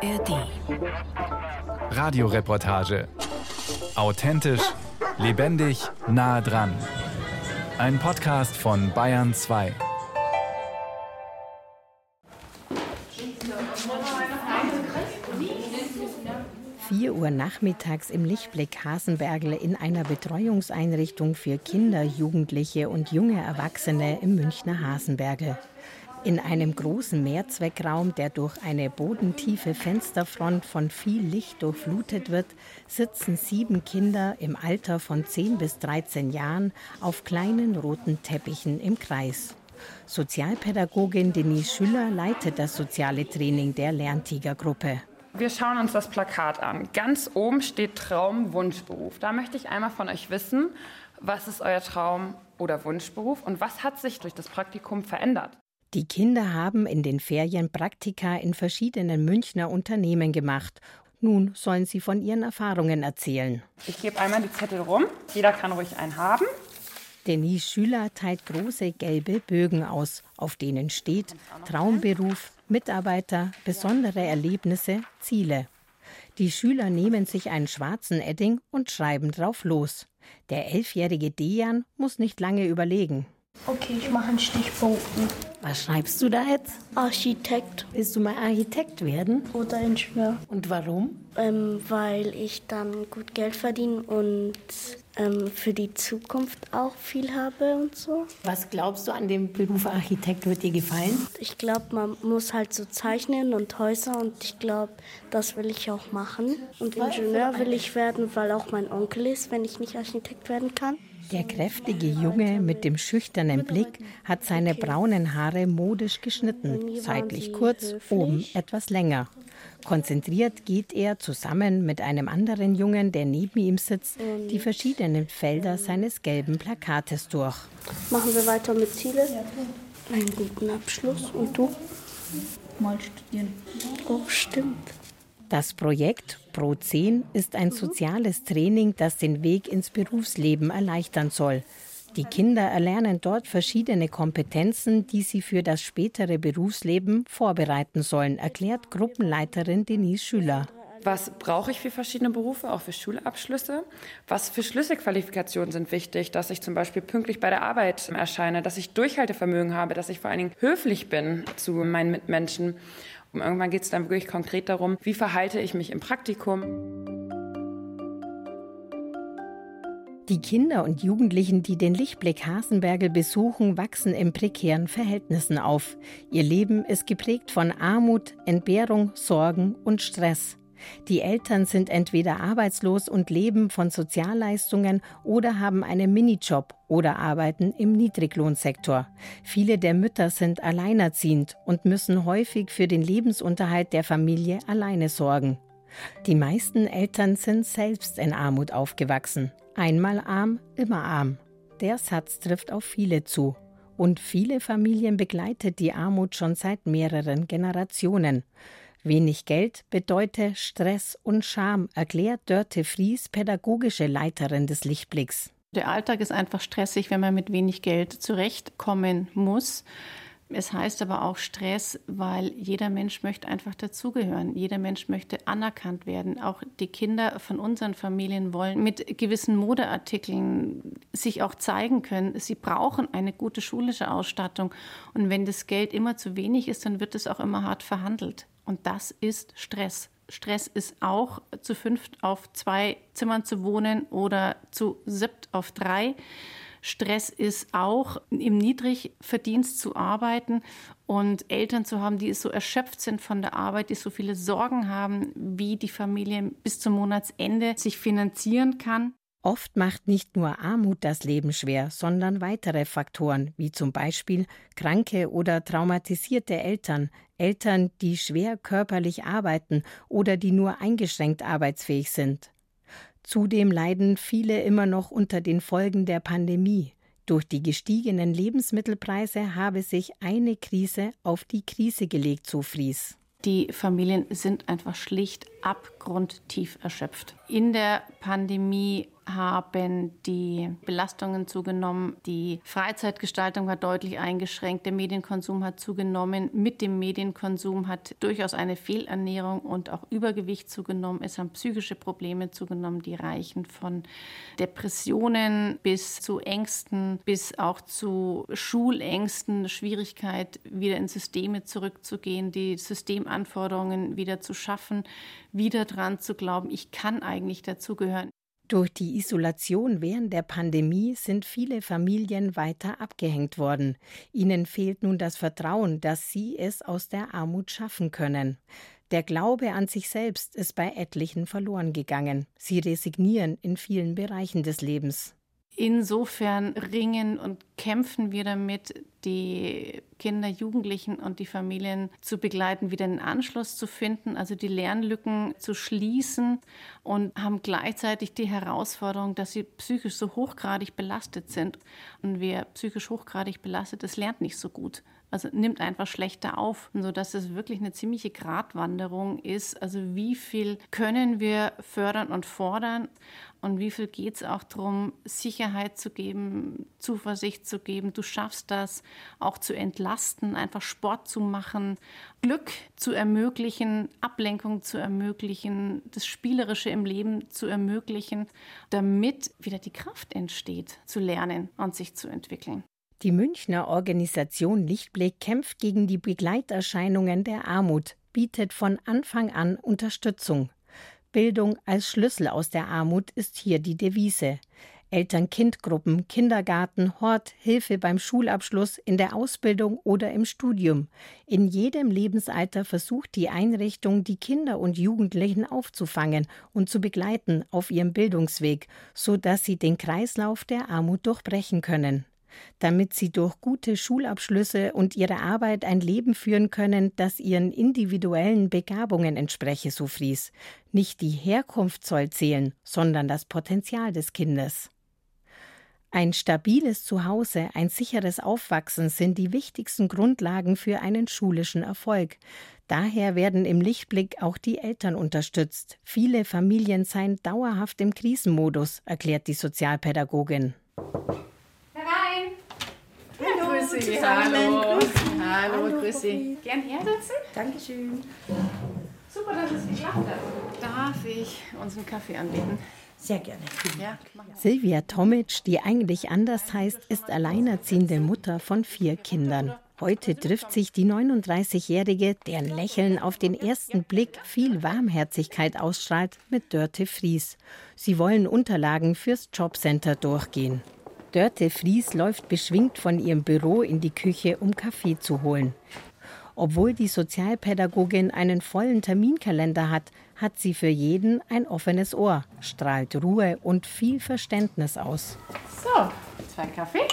ARD. Radioreportage. Authentisch, lebendig, nah dran. Ein Podcast von Bayern 2. Vier Uhr nachmittags im Lichtblick Hasenbergle in einer Betreuungseinrichtung für Kinder, Jugendliche und junge Erwachsene im Münchner Hasenberge. In einem großen Mehrzweckraum, der durch eine bodentiefe Fensterfront von viel Licht durchflutet wird, sitzen sieben Kinder im Alter von 10 bis 13 Jahren auf kleinen roten Teppichen im Kreis. Sozialpädagogin Denise Schüller leitet das soziale Training der Lerntigergruppe. Wir schauen uns das Plakat an. Ganz oben steht Traum, Wunschberuf. Da möchte ich einmal von euch wissen, was ist euer Traum oder Wunschberuf und was hat sich durch das Praktikum verändert? Die Kinder haben in den Ferien Praktika in verschiedenen Münchner Unternehmen gemacht. Nun sollen sie von ihren Erfahrungen erzählen. Ich gebe einmal die Zettel rum. Jeder kann ruhig einen haben. Denise Schüler teilt große gelbe Bögen aus, auf denen steht Traumberuf, Mitarbeiter, besondere Erlebnisse, Ziele. Die Schüler nehmen sich einen schwarzen Edding und schreiben drauf los. Der elfjährige Dejan muss nicht lange überlegen. Okay, ich mache einen Stichpunkten. Was schreibst du da jetzt? Architekt Willst du mal Architekt werden? oder Ingenieur, Und warum? ähm, weil ich dann gut Geld verdiene und ähm, für die Zukunft auch viel habe und so. Was glaubst du an dem Beruf Architekt wird dir gefallen? Ich glaube, man muss halt so zeichnen und Häuser und ich glaube, das will ich auch machen. Und Ingenieur will ich werden, weil auch mein Onkel ist, wenn ich nicht Architekt werden kann. Der kräftige Junge mit dem schüchternen Blick hat seine braunen Haare modisch geschnitten, seitlich kurz, oben etwas länger. Konzentriert geht er zusammen mit einem anderen Jungen, der neben ihm sitzt, die verschiedenen Felder seines gelben Plakates durch. Machen wir weiter mit Ziele. Einen guten Abschluss. Und du? mal studieren. Oh, stimmt. Das Projekt Pro 10 ist ein soziales Training, das den Weg ins Berufsleben erleichtern soll. Die Kinder erlernen dort verschiedene Kompetenzen, die sie für das spätere Berufsleben vorbereiten sollen, erklärt Gruppenleiterin Denise Schüler. Was brauche ich für verschiedene Berufe, auch für Schulabschlüsse? Was für Schlüsselqualifikationen sind wichtig? Dass ich zum Beispiel pünktlich bei der Arbeit erscheine, dass ich Durchhaltevermögen habe, dass ich vor allen Dingen höflich bin zu meinen Mitmenschen. Und irgendwann geht es dann wirklich konkret darum, wie verhalte ich mich im Praktikum? Die Kinder und Jugendlichen, die den Lichtblick Hasenbergel besuchen, wachsen in prekären Verhältnissen auf. Ihr Leben ist geprägt von Armut, Entbehrung, Sorgen und Stress. Die Eltern sind entweder arbeitslos und leben von Sozialleistungen oder haben einen Minijob oder arbeiten im Niedriglohnsektor. Viele der Mütter sind alleinerziehend und müssen häufig für den Lebensunterhalt der Familie alleine sorgen. Die meisten Eltern sind selbst in Armut aufgewachsen. Einmal arm, immer arm. Der Satz trifft auf viele zu. Und viele Familien begleitet die Armut schon seit mehreren Generationen. Wenig Geld bedeute Stress und Scham, erklärt Dörte Fries, pädagogische Leiterin des Lichtblicks. Der Alltag ist einfach stressig, wenn man mit wenig Geld zurechtkommen muss. Es heißt aber auch Stress, weil jeder Mensch möchte einfach dazugehören. Jeder Mensch möchte anerkannt werden. Auch die Kinder von unseren Familien wollen mit gewissen Modeartikeln sich auch zeigen können. Sie brauchen eine gute schulische Ausstattung. Und wenn das Geld immer zu wenig ist, dann wird es auch immer hart verhandelt. Und das ist Stress. Stress ist auch zu fünft auf zwei Zimmern zu wohnen oder zu siebt auf drei. Stress ist auch im Niedrigverdienst zu arbeiten und Eltern zu haben, die so erschöpft sind von der Arbeit, die so viele Sorgen haben, wie die Familie bis zum Monatsende sich finanzieren kann. Oft macht nicht nur Armut das Leben schwer, sondern weitere Faktoren, wie zum Beispiel kranke oder traumatisierte Eltern, Eltern, die schwer körperlich arbeiten oder die nur eingeschränkt arbeitsfähig sind. Zudem leiden viele immer noch unter den Folgen der Pandemie. Durch die gestiegenen Lebensmittelpreise habe sich eine Krise auf die Krise gelegt, so Fries. Die Familien sind einfach schlicht abgrundtief erschöpft. In der Pandemie haben die Belastungen zugenommen, die Freizeitgestaltung war deutlich eingeschränkt, der Medienkonsum hat zugenommen. Mit dem Medienkonsum hat durchaus eine Fehlernährung und auch Übergewicht zugenommen. Es haben psychische Probleme zugenommen, die reichen von Depressionen bis zu Ängsten, bis auch zu Schulängsten, Schwierigkeit, wieder in Systeme zurückzugehen, die Systemanforderungen wieder zu schaffen, wieder dran zu glauben, ich kann eigentlich dazugehören. Durch die Isolation während der Pandemie sind viele Familien weiter abgehängt worden. Ihnen fehlt nun das Vertrauen, dass sie es aus der Armut schaffen können. Der Glaube an sich selbst ist bei etlichen verloren gegangen. Sie resignieren in vielen Bereichen des Lebens. Insofern ringen und kämpfen wir damit, die Kinder, Jugendlichen und die Familien zu begleiten, wieder einen Anschluss zu finden, also die Lernlücken zu schließen und haben gleichzeitig die Herausforderung, dass sie psychisch so hochgradig belastet sind. Und wer psychisch hochgradig belastet ist, lernt nicht so gut. Also nimmt einfach schlechter auf, sodass es wirklich eine ziemliche Gratwanderung ist. Also wie viel können wir fördern und fordern und wie viel geht es auch darum, Sicherheit zu geben, Zuversicht zu geben, du schaffst das, auch zu entlasten, einfach Sport zu machen, Glück zu ermöglichen, Ablenkung zu ermöglichen, das Spielerische im Leben zu ermöglichen, damit wieder die Kraft entsteht, zu lernen und sich zu entwickeln. Die Münchner Organisation Lichtblick kämpft gegen die Begleiterscheinungen der Armut, bietet von Anfang an Unterstützung. Bildung als Schlüssel aus der Armut ist hier die Devise. Eltern-Kind-Gruppen, Kindergarten, Hort, Hilfe beim Schulabschluss, in der Ausbildung oder im Studium. In jedem Lebensalter versucht die Einrichtung, die Kinder und Jugendlichen aufzufangen und zu begleiten auf ihrem Bildungsweg, so dass sie den Kreislauf der Armut durchbrechen können damit sie durch gute Schulabschlüsse und ihre Arbeit ein Leben führen können, das ihren individuellen Begabungen entspreche, so Fries. Nicht die Herkunft soll zählen, sondern das Potenzial des Kindes. Ein stabiles Zuhause, ein sicheres Aufwachsen sind die wichtigsten Grundlagen für einen schulischen Erfolg. Daher werden im Lichtblick auch die Eltern unterstützt. Viele Familien seien dauerhaft im Krisenmodus, erklärt die Sozialpädagogin. Grüße. Hallo. Hallo, grüß Sie. Gern hersetzen? Dankeschön. Super, dass es geklappt hat. Darf ich uns einen Kaffee anbieten? Sehr gerne. Ja. Silvia Tomic, die eigentlich anders heißt, ist alleinerziehende Mutter von vier Kindern. Heute trifft sich die 39-Jährige, deren Lächeln auf den ersten Blick viel Warmherzigkeit ausstrahlt, mit Dörte Fries. Sie wollen Unterlagen fürs Jobcenter durchgehen. Dörte Fries läuft beschwingt von ihrem Büro in die Küche, um Kaffee zu holen. Obwohl die Sozialpädagogin einen vollen Terminkalender hat, hat sie für jeden ein offenes Ohr, strahlt Ruhe und viel Verständnis aus. So, zwei Kaffee.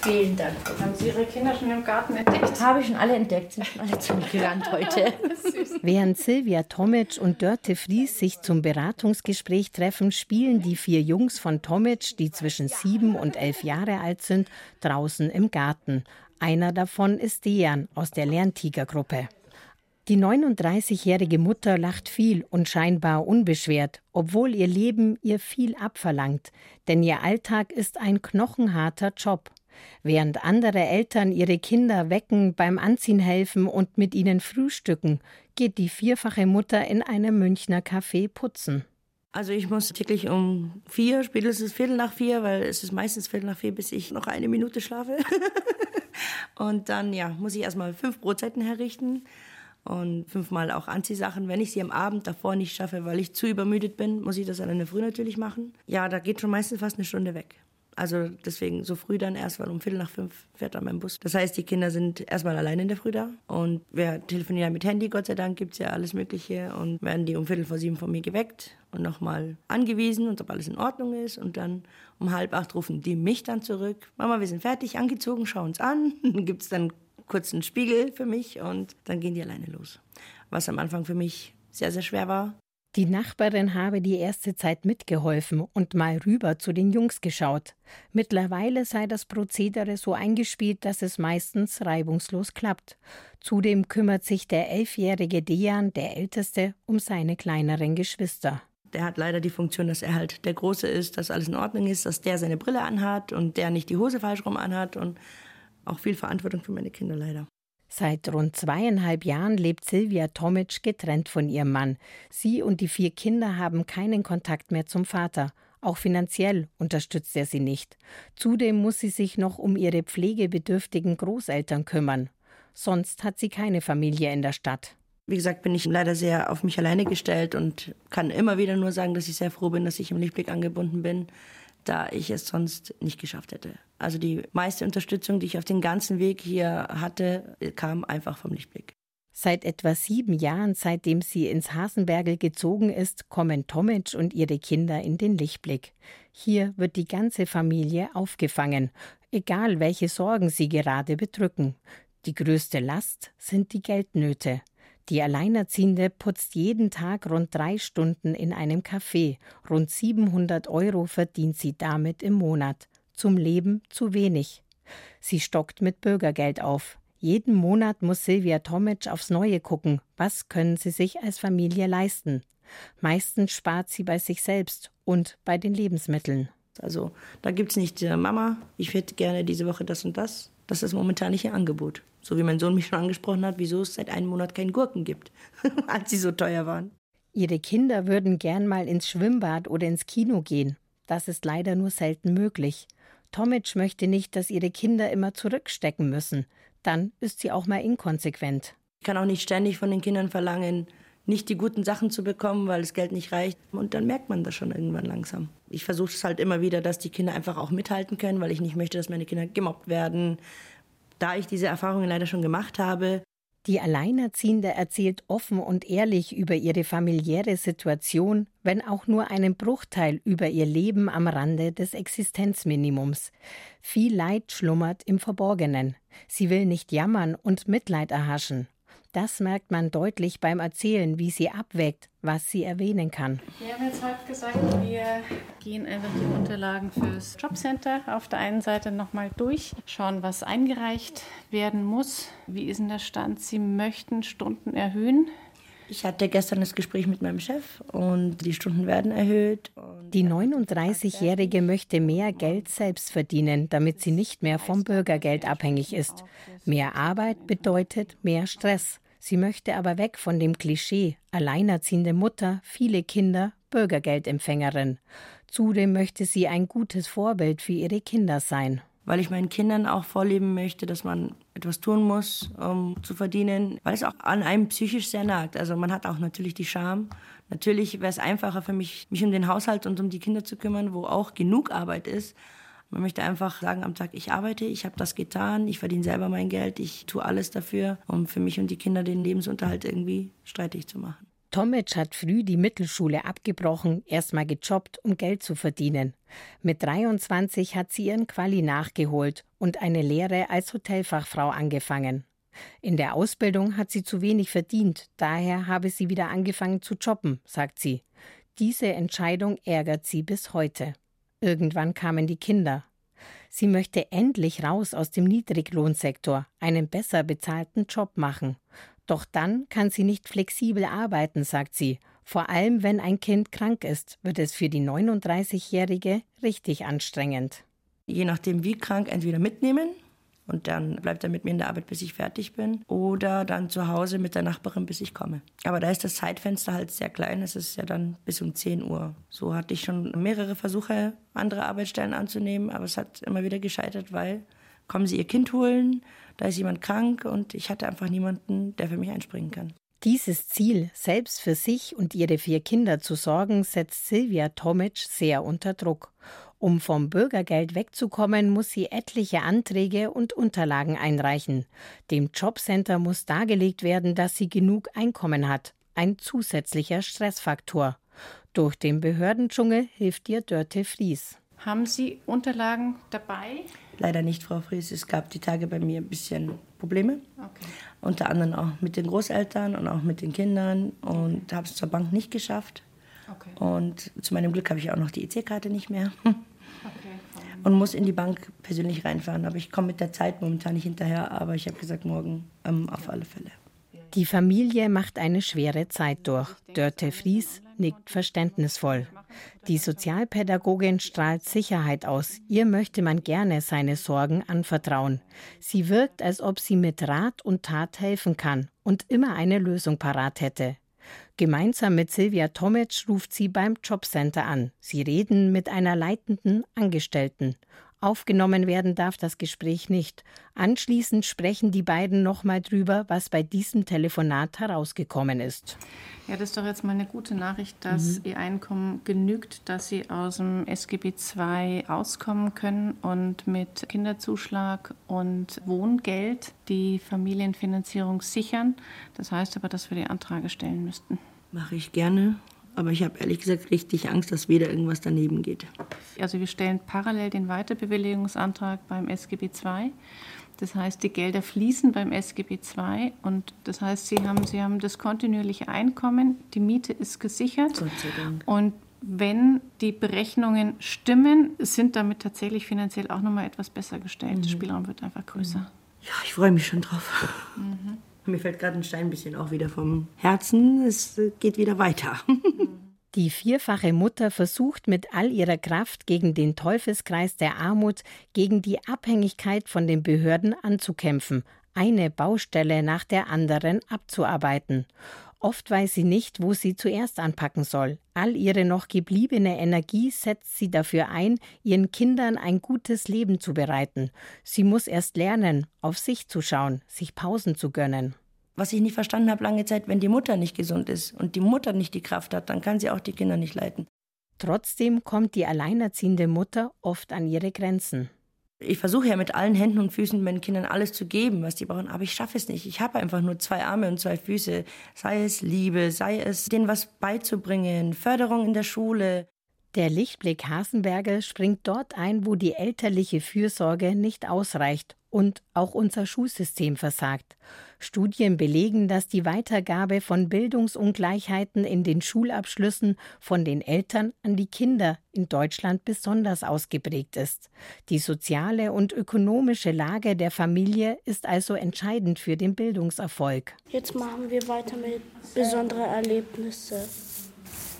Vielen Dank. Haben Sie Ihre Kinder schon im Garten entdeckt? Habe ich schon alle entdeckt, sind schon alle zu mir gerannt heute. Während Silvia Tomic und Dörte Fries sich zum Beratungsgespräch treffen, spielen die vier Jungs von Tomic, die zwischen sieben und elf Jahre alt sind, draußen im Garten. Einer davon ist Dejan aus der Lerntigergruppe. Die 39-jährige Mutter lacht viel und scheinbar unbeschwert, obwohl ihr Leben ihr viel abverlangt, denn ihr Alltag ist ein knochenharter Job. Während andere Eltern ihre Kinder wecken, beim Anziehen helfen und mit ihnen frühstücken, geht die vierfache Mutter in einem Münchner Café putzen. Also ich muss täglich um vier, spätestens Viertel nach vier, weil es ist meistens Viertel nach vier, bis ich noch eine Minute schlafe. und dann ja, muss ich erstmal fünf Brotzeiten herrichten und fünfmal auch Anziehsachen. Wenn ich sie am Abend davor nicht schaffe, weil ich zu übermüdet bin, muss ich das dann in der Früh natürlich machen. Ja, da geht schon meistens fast eine Stunde weg. Also deswegen so früh dann erst, weil um Viertel nach fünf fährt dann mein Bus. Das heißt, die Kinder sind erstmal allein in der Früh da und wir telefonieren mit Handy, Gott sei Dank gibt es ja alles Mögliche und werden die um Viertel vor sieben von mir geweckt und nochmal angewiesen und ob alles in Ordnung ist und dann um halb acht rufen die mich dann zurück. Mama, wir sind fertig, angezogen, schau uns an. Dann gibt es dann kurz einen Spiegel für mich und dann gehen die alleine los. Was am Anfang für mich sehr, sehr schwer war, die Nachbarin habe die erste Zeit mitgeholfen und mal rüber zu den Jungs geschaut. Mittlerweile sei das Prozedere so eingespielt, dass es meistens reibungslos klappt. Zudem kümmert sich der elfjährige Dejan, der Älteste, um seine kleineren Geschwister. der hat leider die Funktion, dass er halt der Große ist, dass alles in Ordnung ist, dass der seine Brille anhat und der nicht die Hose falsch rum anhat und auch viel Verantwortung für meine Kinder leider. Seit rund zweieinhalb Jahren lebt Silvia Tomic getrennt von ihrem Mann. Sie und die vier Kinder haben keinen Kontakt mehr zum Vater. Auch finanziell unterstützt er sie nicht. Zudem muss sie sich noch um ihre pflegebedürftigen Großeltern kümmern. Sonst hat sie keine Familie in der Stadt. Wie gesagt, bin ich leider sehr auf mich alleine gestellt und kann immer wieder nur sagen, dass ich sehr froh bin, dass ich im Lichtblick angebunden bin, da ich es sonst nicht geschafft hätte. Also die meiste Unterstützung, die ich auf den ganzen Weg hier hatte, kam einfach vom Lichtblick. Seit etwa sieben Jahren, seitdem sie ins Hasenbergel gezogen ist, kommen Tomic und ihre Kinder in den Lichtblick. Hier wird die ganze Familie aufgefangen, egal welche Sorgen sie gerade bedrücken. Die größte Last sind die Geldnöte. Die Alleinerziehende putzt jeden Tag rund drei Stunden in einem Café. Rund 700 Euro verdient sie damit im Monat. Zum Leben zu wenig. Sie stockt mit Bürgergeld auf. Jeden Monat muss Silvia Tomic aufs Neue gucken. Was können sie sich als Familie leisten? Meistens spart sie bei sich selbst und bei den Lebensmitteln. Also da gibt es nicht, äh, Mama, ich hätte gerne diese Woche das und das. Das ist momentan nicht ihr Angebot. So wie mein Sohn mich schon angesprochen hat, wieso es seit einem Monat keinen Gurken gibt, als sie so teuer waren. Ihre Kinder würden gern mal ins Schwimmbad oder ins Kino gehen. Das ist leider nur selten möglich. Tomic möchte nicht, dass ihre Kinder immer zurückstecken müssen. Dann ist sie auch mal inkonsequent. Ich kann auch nicht ständig von den Kindern verlangen, nicht die guten Sachen zu bekommen, weil das Geld nicht reicht. Und dann merkt man das schon irgendwann langsam. Ich versuche es halt immer wieder, dass die Kinder einfach auch mithalten können, weil ich nicht möchte, dass meine Kinder gemobbt werden, da ich diese Erfahrungen leider schon gemacht habe. Die Alleinerziehende erzählt offen und ehrlich über ihre familiäre Situation, wenn auch nur einen Bruchteil über ihr Leben am Rande des Existenzminimums. Viel Leid schlummert im Verborgenen. Sie will nicht jammern und Mitleid erhaschen. Das merkt man deutlich beim Erzählen, wie sie abwägt, was sie erwähnen kann. Wir haben jetzt halt gesagt, wir gehen einfach die Unterlagen fürs Jobcenter auf der einen Seite nochmal durch, schauen, was eingereicht werden muss. Wie ist denn der Stand? Sie möchten Stunden erhöhen. Ich hatte gestern das Gespräch mit meinem Chef und die Stunden werden erhöht. Die 39-Jährige möchte mehr Geld selbst verdienen, damit sie nicht mehr vom Bürgergeld abhängig ist. Mehr Arbeit bedeutet mehr Stress. Sie möchte aber weg von dem Klischee alleinerziehende Mutter, viele Kinder, Bürgergeldempfängerin. Zudem möchte sie ein gutes Vorbild für ihre Kinder sein. Weil ich meinen Kindern auch vorleben möchte, dass man etwas tun muss, um zu verdienen, weil es auch an einem psychisch sehr nagt. Also man hat auch natürlich die Scham. Natürlich wäre es einfacher für mich, mich um den Haushalt und um die Kinder zu kümmern, wo auch genug Arbeit ist. Man möchte einfach sagen am Tag, ich arbeite, ich habe das getan, ich verdiene selber mein Geld, ich tue alles dafür, um für mich und die Kinder den Lebensunterhalt irgendwie streitig zu machen. Tomic hat früh die Mittelschule abgebrochen, erstmal gejobbt, um Geld zu verdienen. Mit 23 hat sie ihren Quali nachgeholt und eine Lehre als Hotelfachfrau angefangen. In der Ausbildung hat sie zu wenig verdient, daher habe sie wieder angefangen zu jobben, sagt sie. Diese Entscheidung ärgert sie bis heute. Irgendwann kamen die Kinder. Sie möchte endlich raus aus dem Niedriglohnsektor, einen besser bezahlten Job machen. Doch dann kann sie nicht flexibel arbeiten, sagt sie. Vor allem, wenn ein Kind krank ist, wird es für die 39-Jährige richtig anstrengend. Je nachdem, wie krank, entweder mitnehmen und dann bleibt er mit mir in der Arbeit, bis ich fertig bin. Oder dann zu Hause mit der Nachbarin, bis ich komme. Aber da ist das Zeitfenster halt sehr klein. Es ist ja dann bis um 10 Uhr. So hatte ich schon mehrere Versuche, andere Arbeitsstellen anzunehmen. Aber es hat immer wieder gescheitert, weil kommen Sie Ihr Kind holen, da ist jemand krank und ich hatte einfach niemanden, der für mich einspringen kann. Dieses Ziel, selbst für sich und ihre vier Kinder zu sorgen, setzt Silvia Tomic sehr unter Druck. Um vom Bürgergeld wegzukommen, muss sie etliche Anträge und Unterlagen einreichen. Dem Jobcenter muss dargelegt werden, dass sie genug Einkommen hat. Ein zusätzlicher Stressfaktor. Durch den Behördendschungel hilft ihr Dörte Fries. Haben Sie Unterlagen dabei? Leider nicht, Frau Fries. Es gab die Tage bei mir ein bisschen Probleme. Okay. Unter anderem auch mit den Großeltern und auch mit den Kindern. Und habe es zur Bank nicht geschafft. Okay. Und zu meinem Glück habe ich auch noch die EC-Karte nicht mehr. Und muss in die Bank persönlich reinfahren. Aber ich komme mit der Zeit momentan nicht hinterher. Aber ich habe gesagt, morgen ähm, auf alle Fälle. Die Familie macht eine schwere Zeit durch. Dörte Fries nickt verständnisvoll. Die Sozialpädagogin strahlt Sicherheit aus. Ihr möchte man gerne seine Sorgen anvertrauen. Sie wirkt, als ob sie mit Rat und Tat helfen kann und immer eine Lösung parat hätte. Gemeinsam mit Silvia Tomic ruft sie beim Jobcenter an. Sie reden mit einer leitenden Angestellten. Aufgenommen werden darf das Gespräch nicht. Anschließend sprechen die beiden nochmal drüber, was bei diesem Telefonat herausgekommen ist. Ja, das ist doch jetzt mal eine gute Nachricht, dass mhm. Ihr Einkommen genügt, dass Sie aus dem SGB II auskommen können und mit Kinderzuschlag und Wohngeld die Familienfinanzierung sichern. Das heißt aber, dass wir die Anträge stellen müssten. Mache ich gerne. Aber ich habe ehrlich gesagt richtig Angst, dass wieder irgendwas daneben geht. Also wir stellen parallel den Weiterbewilligungsantrag beim SGB II. Das heißt, die Gelder fließen beim SGB II und das heißt, Sie haben, Sie haben das kontinuierliche Einkommen, die Miete ist gesichert. Gott sei Dank. Und wenn die Berechnungen stimmen, sind damit tatsächlich finanziell auch nochmal etwas besser gestellt. Mhm. Der Spielraum wird einfach größer. Ja, ich freue mich schon drauf. Mhm. Mir fällt gerade ein Stein ein bisschen auch wieder vom Herzen. Es geht wieder weiter. Die vierfache Mutter versucht mit all ihrer Kraft gegen den Teufelskreis der Armut, gegen die Abhängigkeit von den Behörden anzukämpfen, eine Baustelle nach der anderen abzuarbeiten. Oft weiß sie nicht, wo sie zuerst anpacken soll. All ihre noch gebliebene Energie setzt sie dafür ein, ihren Kindern ein gutes Leben zu bereiten. Sie muss erst lernen, auf sich zu schauen, sich Pausen zu gönnen. Was ich nicht verstanden habe lange Zeit, wenn die Mutter nicht gesund ist und die Mutter nicht die Kraft hat, dann kann sie auch die Kinder nicht leiten. Trotzdem kommt die alleinerziehende Mutter oft an ihre Grenzen. Ich versuche ja mit allen Händen und Füßen meinen Kindern alles zu geben, was sie brauchen, aber ich schaffe es nicht. Ich habe einfach nur zwei Arme und zwei Füße. Sei es Liebe, sei es denen was beizubringen, Förderung in der Schule. Der Lichtblick Hasenberger springt dort ein, wo die elterliche Fürsorge nicht ausreicht und auch unser Schulsystem versagt. Studien belegen, dass die Weitergabe von Bildungsungleichheiten in den Schulabschlüssen von den Eltern an die Kinder in Deutschland besonders ausgeprägt ist. Die soziale und ökonomische Lage der Familie ist also entscheidend für den Bildungserfolg. Jetzt machen wir weiter mit besonderen Erlebnissen.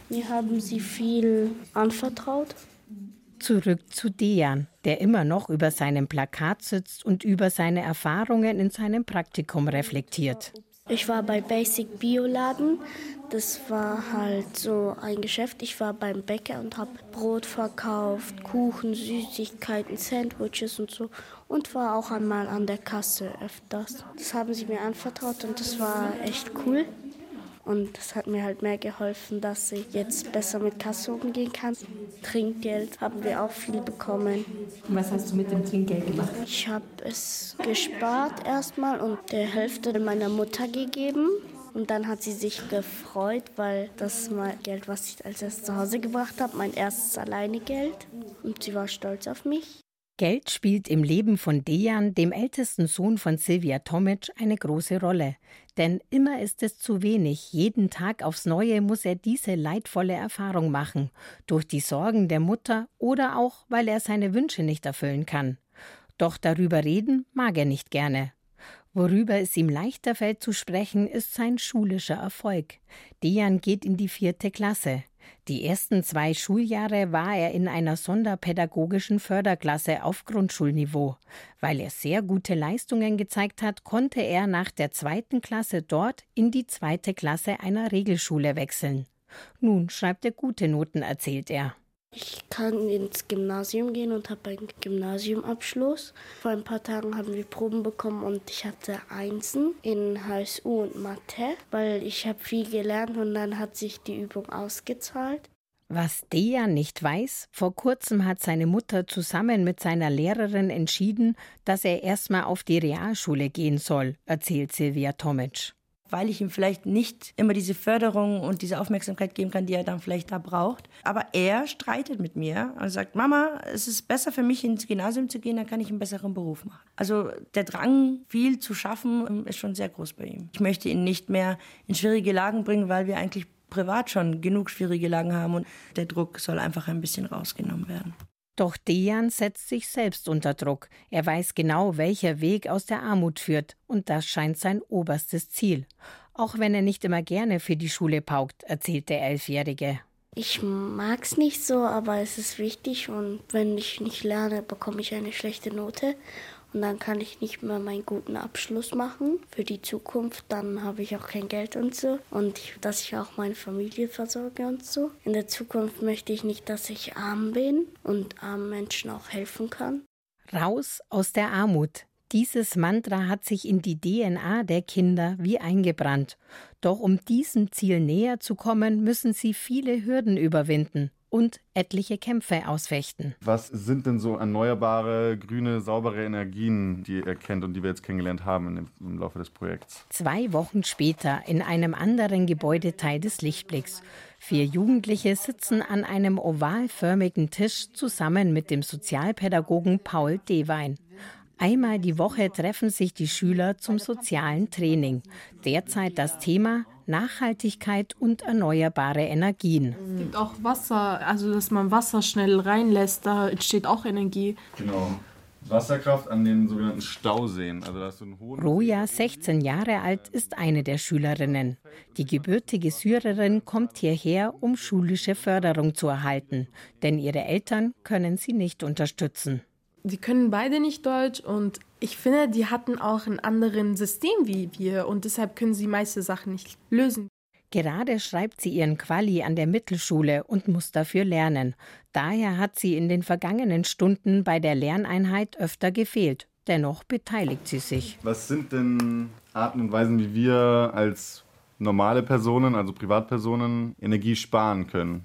Mir haben sie viel anvertraut. Zurück zu Dejan, der immer noch über seinem Plakat sitzt und über seine Erfahrungen in seinem Praktikum reflektiert. Ich war bei Basic Bioladen. Das war halt so ein Geschäft. Ich war beim Bäcker und habe Brot verkauft, Kuchen, Süßigkeiten, Sandwiches und so. Und war auch einmal an der Kasse öfters. Das haben sie mir anvertraut und das war echt cool. Und das hat mir halt mehr geholfen, dass ich jetzt besser mit Kasse umgehen kann. Trinkgeld haben wir auch viel bekommen. Und was hast du mit dem Trinkgeld gemacht? Ich habe es gespart erstmal und der Hälfte meiner Mutter gegeben. Und dann hat sie sich gefreut, weil das mein Geld, was ich als erstes zu Hause gebracht habe, mein erstes Alleinegeld. Und sie war stolz auf mich. Geld spielt im Leben von Dejan, dem ältesten Sohn von Silvia Tomic, eine große Rolle. Denn immer ist es zu wenig. Jeden Tag aufs Neue muss er diese leidvolle Erfahrung machen. Durch die Sorgen der Mutter oder auch, weil er seine Wünsche nicht erfüllen kann. Doch darüber reden mag er nicht gerne. Worüber es ihm leichter fällt zu sprechen, ist sein schulischer Erfolg. Dejan geht in die vierte Klasse. Die ersten zwei Schuljahre war er in einer sonderpädagogischen Förderklasse auf Grundschulniveau. Weil er sehr gute Leistungen gezeigt hat, konnte er nach der zweiten Klasse dort in die zweite Klasse einer Regelschule wechseln. Nun schreibt er gute Noten, erzählt er. Ich kann ins Gymnasium gehen und habe einen Gymnasiumabschluss. Vor ein paar Tagen haben wir Proben bekommen und ich hatte Einsen in HSU und Mathe, weil ich habe viel gelernt und dann hat sich die Übung ausgezahlt. Was Dea nicht weiß, vor kurzem hat seine Mutter zusammen mit seiner Lehrerin entschieden, dass er erstmal auf die Realschule gehen soll, erzählt Silvia Tomic weil ich ihm vielleicht nicht immer diese Förderung und diese Aufmerksamkeit geben kann, die er dann vielleicht da braucht. Aber er streitet mit mir und sagt, Mama, es ist besser für mich, ins Gymnasium zu gehen, dann kann ich einen besseren Beruf machen. Also der Drang, viel zu schaffen, ist schon sehr groß bei ihm. Ich möchte ihn nicht mehr in schwierige Lagen bringen, weil wir eigentlich privat schon genug schwierige Lagen haben und der Druck soll einfach ein bisschen rausgenommen werden. Doch Dejan setzt sich selbst unter Druck. Er weiß genau, welcher Weg aus der Armut führt, und das scheint sein oberstes Ziel. Auch wenn er nicht immer gerne für die Schule paukt, erzählt der Elfjährige. Ich mag es nicht so, aber es ist wichtig und wenn ich nicht lerne, bekomme ich eine schlechte Note und dann kann ich nicht mehr meinen guten Abschluss machen für die Zukunft. Dann habe ich auch kein Geld und so und dass ich auch meine Familie versorge und so. In der Zukunft möchte ich nicht, dass ich arm bin und armen Menschen auch helfen kann. Raus aus der Armut. Dieses Mantra hat sich in die DNA der Kinder wie eingebrannt. Doch um diesem Ziel näher zu kommen, müssen sie viele Hürden überwinden und etliche Kämpfe ausfechten. Was sind denn so erneuerbare, grüne, saubere Energien, die ihr kennt und die wir jetzt kennengelernt haben im Laufe des Projekts? Zwei Wochen später in einem anderen Gebäudeteil des Lichtblicks. Vier Jugendliche sitzen an einem ovalförmigen Tisch zusammen mit dem Sozialpädagogen Paul Dewein. Einmal die Woche treffen sich die Schüler zum sozialen Training. Derzeit das Thema Nachhaltigkeit und erneuerbare Energien. Es gibt auch Wasser, also dass man Wasser schnell reinlässt, da entsteht auch Energie. Genau. Wasserkraft an den sogenannten Stauseen. Also das so Roja, 16 Jahre alt, ist eine der Schülerinnen. Die gebürtige Syrerin kommt hierher, um schulische Förderung zu erhalten, denn ihre Eltern können sie nicht unterstützen die können beide nicht Deutsch und ich finde, die hatten auch ein anderes System wie wir und deshalb können sie meiste Sachen nicht lösen. Gerade schreibt sie ihren Quali an der Mittelschule und muss dafür lernen. Daher hat sie in den vergangenen Stunden bei der Lerneinheit öfter gefehlt. Dennoch beteiligt sie sich. Was sind denn Arten und Weisen, wie wir als normale Personen, also Privatpersonen, Energie sparen können?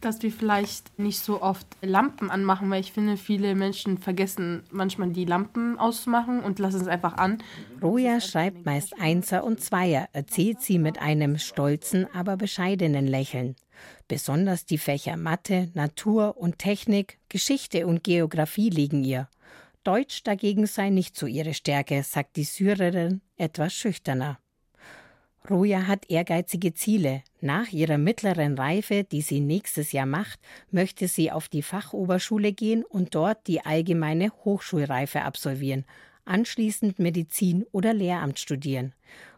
Dass wir vielleicht nicht so oft Lampen anmachen, weil ich finde, viele Menschen vergessen manchmal die Lampen auszumachen und lassen es einfach an. Roja schreibt meist Einser und Zweier, erzählt sie mit einem stolzen, aber bescheidenen Lächeln. Besonders die Fächer Mathe, Natur und Technik, Geschichte und Geographie liegen ihr. Deutsch dagegen sei nicht so ihre Stärke, sagt die Syrerin etwas schüchterner. Roja hat ehrgeizige Ziele. Nach ihrer mittleren Reife, die sie nächstes Jahr macht, möchte sie auf die Fachoberschule gehen und dort die allgemeine Hochschulreife absolvieren, anschließend Medizin oder Lehramt studieren.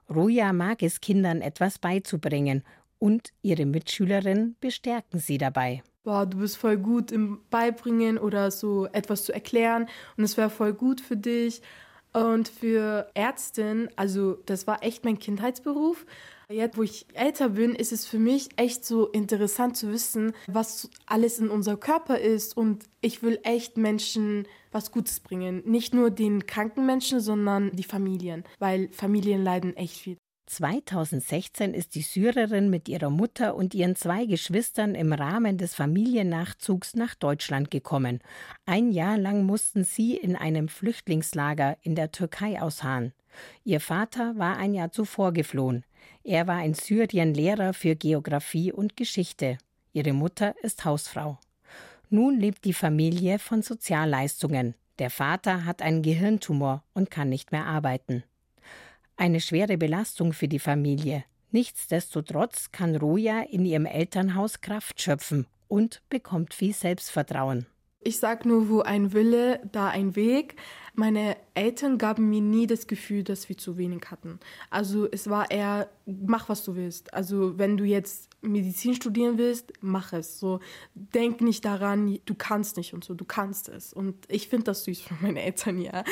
Roja mag es Kindern etwas beizubringen und ihre Mitschülerinnen bestärken sie dabei. Boah, du bist voll gut im Beibringen oder so etwas zu erklären und es wäre voll gut für dich. Und für Ärztin, also das war echt mein Kindheitsberuf. Jetzt, wo ich älter bin, ist es für mich echt so interessant zu wissen, was alles in unserem Körper ist. Und ich will echt Menschen was Gutes bringen. Nicht nur den kranken Menschen, sondern die Familien, weil Familien leiden echt viel. 2016 ist die Syrerin mit ihrer Mutter und ihren zwei Geschwistern im Rahmen des Familiennachzugs nach Deutschland gekommen. Ein Jahr lang mussten sie in einem Flüchtlingslager in der Türkei ausharren. Ihr Vater war ein Jahr zuvor geflohen. Er war in Syrien Lehrer für Geographie und Geschichte. Ihre Mutter ist Hausfrau. Nun lebt die Familie von Sozialleistungen. Der Vater hat einen Gehirntumor und kann nicht mehr arbeiten. Eine schwere Belastung für die Familie. Nichtsdestotrotz kann Roja in ihrem Elternhaus Kraft schöpfen und bekommt viel Selbstvertrauen. Ich sag nur, wo ein Wille, da ein Weg. Meine Eltern gaben mir nie das Gefühl, dass wir zu wenig hatten. Also es war eher, mach was du willst. Also wenn du jetzt Medizin studieren willst, mach es. So denk nicht daran, du kannst nicht und so, du kannst es. Und ich finde das süß von meinen Eltern, ja.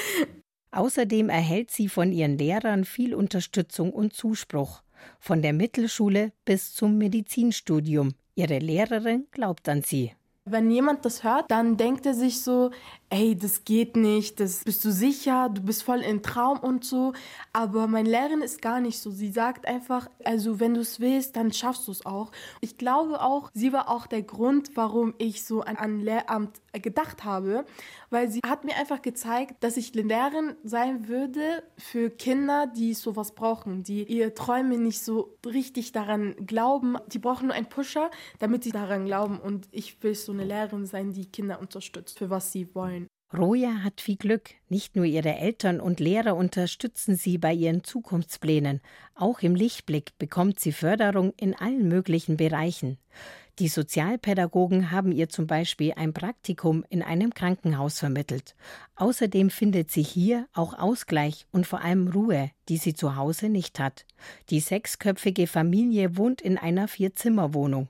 Außerdem erhält sie von ihren Lehrern viel Unterstützung und Zuspruch, von der Mittelschule bis zum Medizinstudium. Ihre Lehrerin glaubt an sie. Wenn jemand das hört, dann denkt er sich so, ey, das geht nicht, das bist du sicher, du bist voll im Traum und so. Aber meine Lehrerin ist gar nicht so. Sie sagt einfach, also wenn du es willst, dann schaffst du es auch. Ich glaube auch, sie war auch der Grund, warum ich so an, an Lehramt gedacht habe, weil sie hat mir einfach gezeigt, dass ich Lehrerin sein würde für Kinder, die sowas brauchen, die ihre Träume nicht so richtig daran glauben. Die brauchen nur einen Pusher, damit sie daran glauben. Und ich will so eine Lehrerin sein, die Kinder unterstützt, für was sie wollen. Roja hat viel Glück. Nicht nur ihre Eltern und Lehrer unterstützen sie bei ihren Zukunftsplänen. Auch im Lichtblick bekommt sie Förderung in allen möglichen Bereichen. Die Sozialpädagogen haben ihr zum Beispiel ein Praktikum in einem Krankenhaus vermittelt. Außerdem findet sie hier auch Ausgleich und vor allem Ruhe, die sie zu Hause nicht hat. Die sechsköpfige Familie wohnt in einer Vierzimmerwohnung.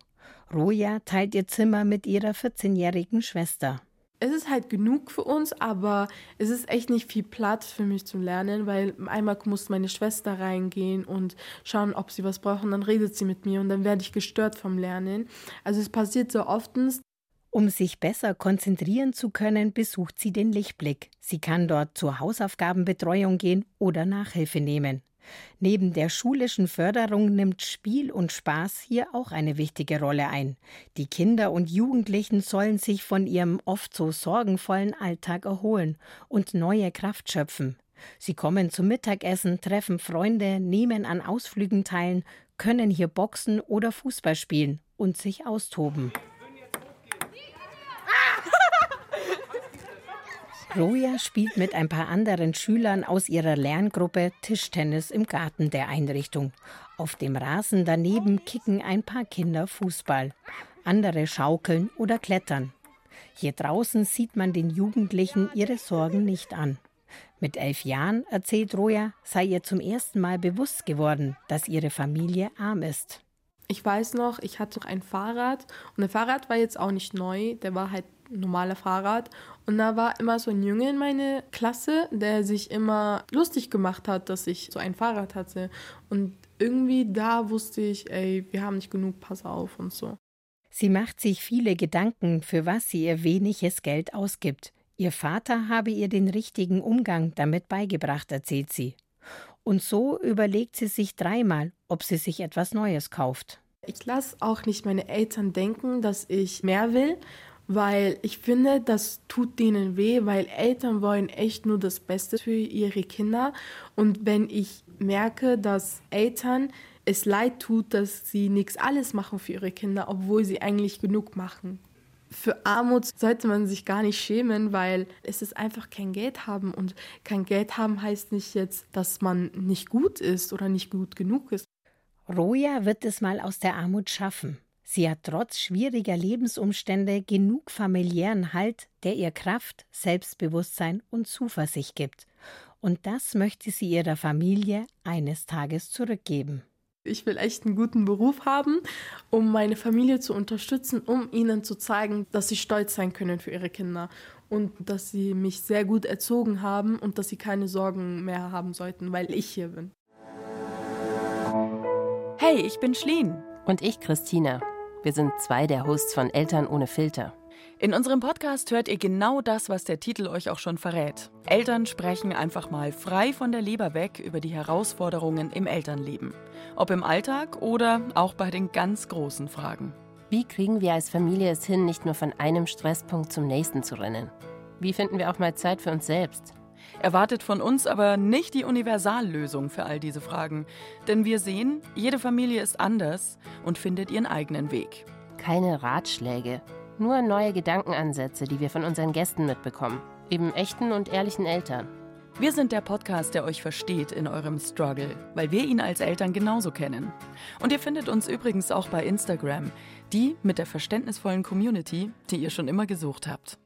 Roja teilt ihr Zimmer mit ihrer 14-jährigen Schwester es ist halt genug für uns, aber es ist echt nicht viel Platz für mich zu lernen, weil einmal muss meine Schwester reingehen und schauen, ob sie was braucht und dann redet sie mit mir und dann werde ich gestört vom Lernen. Also es passiert so oftens. Um sich besser konzentrieren zu können, besucht sie den Lichtblick. Sie kann dort zur Hausaufgabenbetreuung gehen oder Nachhilfe nehmen. Neben der schulischen Förderung nimmt Spiel und Spaß hier auch eine wichtige Rolle ein. Die Kinder und Jugendlichen sollen sich von ihrem oft so sorgenvollen Alltag erholen und neue Kraft schöpfen. Sie kommen zum Mittagessen, treffen Freunde, nehmen an Ausflügen teil, können hier boxen oder Fußball spielen und sich austoben. Roja spielt mit ein paar anderen Schülern aus ihrer Lerngruppe Tischtennis im Garten der Einrichtung. Auf dem Rasen daneben kicken ein paar Kinder Fußball. Andere schaukeln oder klettern. Hier draußen sieht man den Jugendlichen ihre Sorgen nicht an. Mit elf Jahren, erzählt Roja, sei ihr zum ersten Mal bewusst geworden, dass ihre Familie arm ist. Ich weiß noch, ich hatte ein Fahrrad und der Fahrrad war jetzt auch nicht neu, der war halt normale Fahrrad. Und da war immer so ein Junge in meiner Klasse, der sich immer lustig gemacht hat, dass ich so ein Fahrrad hatte. Und irgendwie da wusste ich, ey, wir haben nicht genug, pass auf und so. Sie macht sich viele Gedanken, für was sie ihr weniges Geld ausgibt. Ihr Vater habe ihr den richtigen Umgang damit beigebracht, erzählt sie. Und so überlegt sie sich dreimal, ob sie sich etwas Neues kauft. Ich lasse auch nicht meine Eltern denken, dass ich mehr will weil ich finde, das tut denen weh, weil Eltern wollen echt nur das Beste für ihre Kinder. Und wenn ich merke, dass Eltern es leid tut, dass sie nichts alles machen für ihre Kinder, obwohl sie eigentlich genug machen. Für Armut sollte man sich gar nicht schämen, weil es ist einfach kein Geld haben. Und kein Geld haben heißt nicht jetzt, dass man nicht gut ist oder nicht gut genug ist. Roja wird es mal aus der Armut schaffen. Sie hat trotz schwieriger Lebensumstände genug familiären Halt, der ihr Kraft, Selbstbewusstsein und Zuversicht gibt. Und das möchte sie ihrer Familie eines Tages zurückgeben. Ich will echt einen guten Beruf haben, um meine Familie zu unterstützen, um ihnen zu zeigen, dass sie stolz sein können für ihre Kinder und dass sie mich sehr gut erzogen haben und dass sie keine Sorgen mehr haben sollten, weil ich hier bin. Hey, ich bin Schleen. Und ich, Christina. Wir sind zwei der Hosts von Eltern ohne Filter. In unserem Podcast hört ihr genau das, was der Titel euch auch schon verrät. Eltern sprechen einfach mal frei von der Leber weg über die Herausforderungen im Elternleben. Ob im Alltag oder auch bei den ganz großen Fragen. Wie kriegen wir als Familie es hin, nicht nur von einem Stresspunkt zum nächsten zu rennen? Wie finden wir auch mal Zeit für uns selbst? Erwartet von uns aber nicht die Universallösung für all diese Fragen. Denn wir sehen, jede Familie ist anders und findet ihren eigenen Weg. Keine Ratschläge, nur neue Gedankenansätze, die wir von unseren Gästen mitbekommen. Eben echten und ehrlichen Eltern. Wir sind der Podcast, der euch versteht in eurem Struggle, weil wir ihn als Eltern genauso kennen. Und ihr findet uns übrigens auch bei Instagram, die mit der verständnisvollen Community, die ihr schon immer gesucht habt.